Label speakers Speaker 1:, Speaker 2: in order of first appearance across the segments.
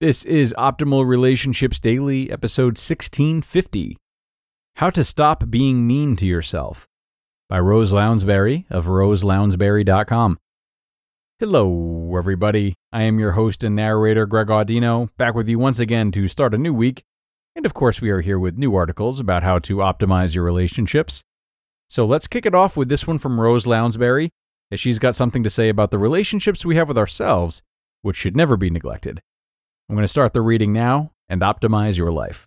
Speaker 1: This is Optimal Relationships Daily, episode 1650 How to Stop Being Mean to Yourself by Rose Lounsbury of roselounsbury.com. Hello, everybody. I am your host and narrator, Greg Audino, back with you once again to start a new week. And of course, we are here with new articles about how to optimize your relationships. So let's kick it off with this one from Rose Lounsbury, as she's got something to say about the relationships we have with ourselves, which should never be neglected. I'm going to start the reading now and optimize your life.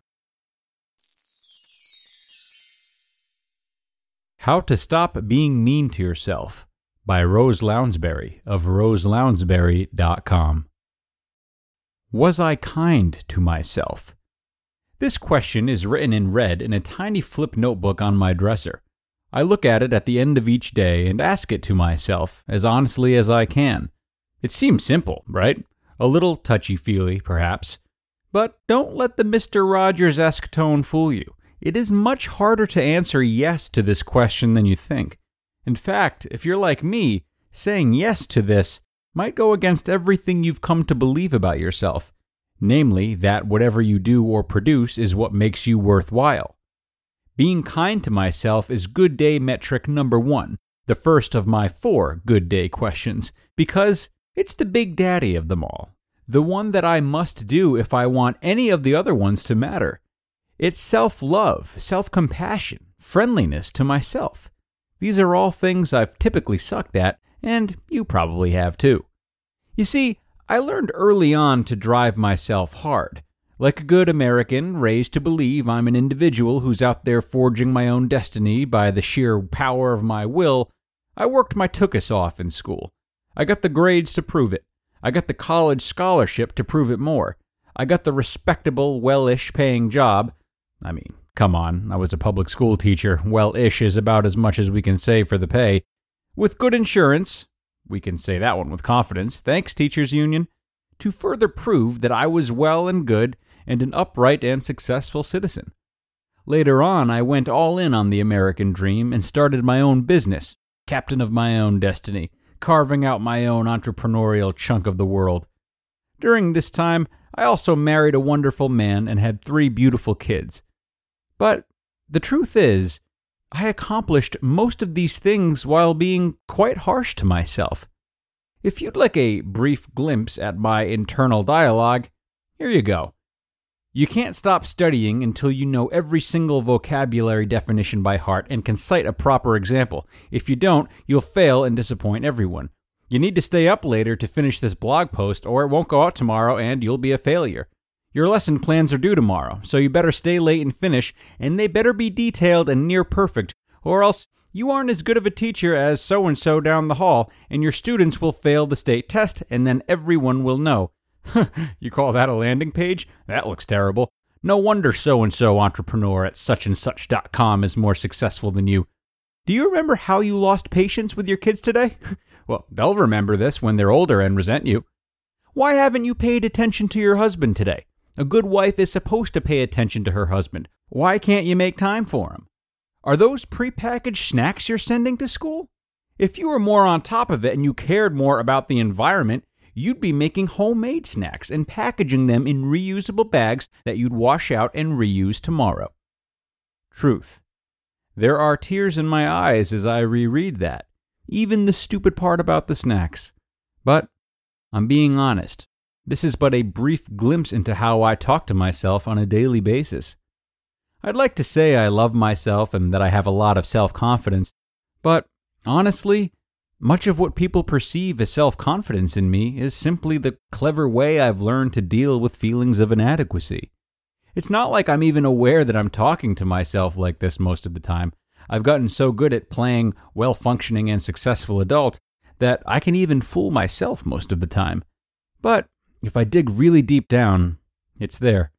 Speaker 1: How to Stop Being Mean to Yourself by Rose Lounsbury of roselounsbury.com. Was I kind to myself? This question is written in red in a tiny flip notebook on my dresser. I look at it at the end of each day and ask it to myself as honestly as I can. It seems simple, right? A little touchy feely, perhaps. But don't let the Mr. Rogers esque tone fool you. It is much harder to answer yes to this question than you think. In fact, if you're like me, saying yes to this might go against everything you've come to believe about yourself, namely, that whatever you do or produce is what makes you worthwhile. Being kind to myself is good day metric number one, the first of my four good day questions, because it's the big daddy of them all, the one that I must do if I want any of the other ones to matter. It's self love, self compassion, friendliness to myself. These are all things I've typically sucked at, and you probably have too. You see, I learned early on to drive myself hard. Like a good American, raised to believe I'm an individual who's out there forging my own destiny by the sheer power of my will, I worked my tookus off in school. I got the grades to prove it. I got the college scholarship to prove it more. I got the respectable, well ish paying job. I mean, come on, I was a public school teacher. Well ish is about as much as we can say for the pay. With good insurance, we can say that one with confidence, thanks, Teachers Union, to further prove that I was well and good and an upright and successful citizen. Later on, I went all in on the American dream and started my own business, captain of my own destiny, carving out my own entrepreneurial chunk of the world. During this time, I also married a wonderful man and had three beautiful kids. But the truth is, I accomplished most of these things while being quite harsh to myself. If you'd like a brief glimpse at my internal dialogue, here you go. You can't stop studying until you know every single vocabulary definition by heart and can cite a proper example. If you don't, you'll fail and disappoint everyone. You need to stay up later to finish this blog post, or it won't go out tomorrow and you'll be a failure. Your lesson plans are due tomorrow, so you better stay late and finish, and they better be detailed and near perfect, or else you aren't as good of a teacher as so and so down the hall, and your students will fail the state test, and then everyone will know. you call that a landing page? That looks terrible. No wonder so and so entrepreneur at such and such.com is more successful than you. Do you remember how you lost patience with your kids today? well, they'll remember this when they're older and resent you. Why haven't you paid attention to your husband today? A good wife is supposed to pay attention to her husband. Why can't you make time for him? Are those prepackaged snacks you're sending to school? If you were more on top of it and you cared more about the environment, you'd be making homemade snacks and packaging them in reusable bags that you'd wash out and reuse tomorrow. Truth. There are tears in my eyes as I reread that, even the stupid part about the snacks. But I'm being honest. This is but a brief glimpse into how I talk to myself on a daily basis. I'd like to say I love myself and that I have a lot of self confidence, but honestly, much of what people perceive as self confidence in me is simply the clever way I've learned to deal with feelings of inadequacy. It's not like I'm even aware that I'm talking to myself like this most of the time. I've gotten so good at playing well functioning and successful adult that I can even fool myself most of the time. But if I dig really deep down, It's there.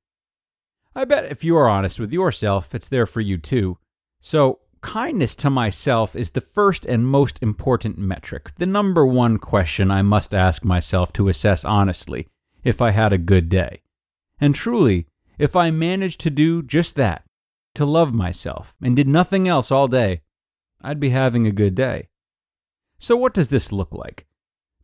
Speaker 1: I bet if you are honest with yourself, it's there for you too. So, kindness to myself is the first and most important metric, the number one question I must ask myself to assess honestly if I had a good day. And truly, if I managed to do just that, to love myself, and did nothing else all day, I'd be having a good day. So, what does this look like?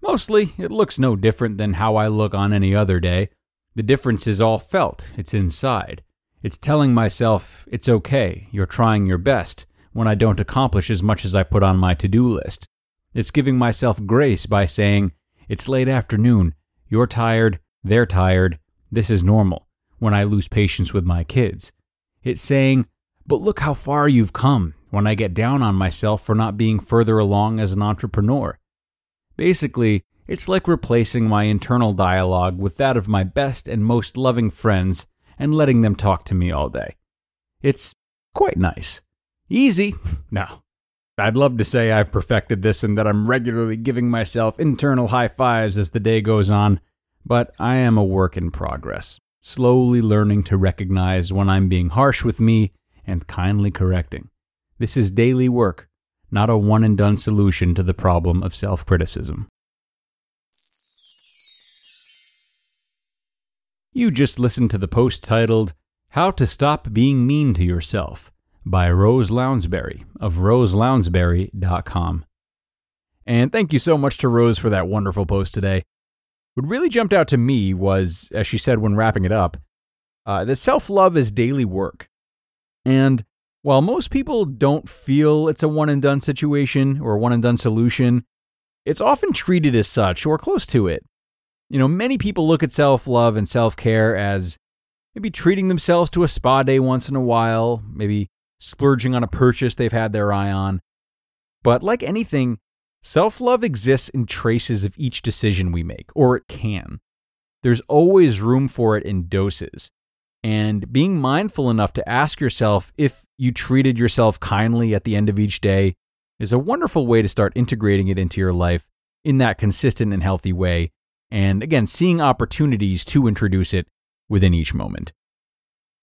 Speaker 1: Mostly, it looks no different than how I look on any other day. The difference is all felt, it's inside. It's telling myself, it's okay, you're trying your best, when I don't accomplish as much as I put on my to do list. It's giving myself grace by saying, it's late afternoon, you're tired, they're tired, this is normal, when I lose patience with my kids. It's saying, but look how far you've come when I get down on myself for not being further along as an entrepreneur. Basically, it's like replacing my internal dialogue with that of my best and most loving friends and letting them talk to me all day. It's quite nice. Easy? No. I'd love to say I've perfected this and that I'm regularly giving myself internal high fives as the day goes on, but I am a work in progress, slowly learning to recognize when I'm being harsh with me and kindly correcting. This is daily work, not a one and done solution to the problem of self criticism. You just listened to the post titled, How to Stop Being Mean to Yourself by Rose Lounsbury of roselounsbury.com. And thank you so much to Rose for that wonderful post today. What really jumped out to me was, as she said when wrapping it up, uh, that self love is daily work. And while most people don't feel it's a one and done situation or a one and done solution, it's often treated as such or close to it. You know, many people look at self love and self care as maybe treating themselves to a spa day once in a while, maybe splurging on a purchase they've had their eye on. But like anything, self love exists in traces of each decision we make, or it can. There's always room for it in doses. And being mindful enough to ask yourself if you treated yourself kindly at the end of each day is a wonderful way to start integrating it into your life in that consistent and healthy way. And again, seeing opportunities to introduce it within each moment.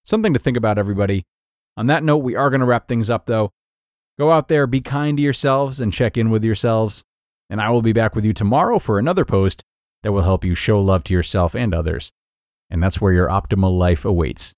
Speaker 1: Something to think about, everybody. On that note, we are going to wrap things up, though. Go out there, be kind to yourselves, and check in with yourselves. And I will be back with you tomorrow for another post that will help you show love to yourself and others and that's where your optimal life awaits.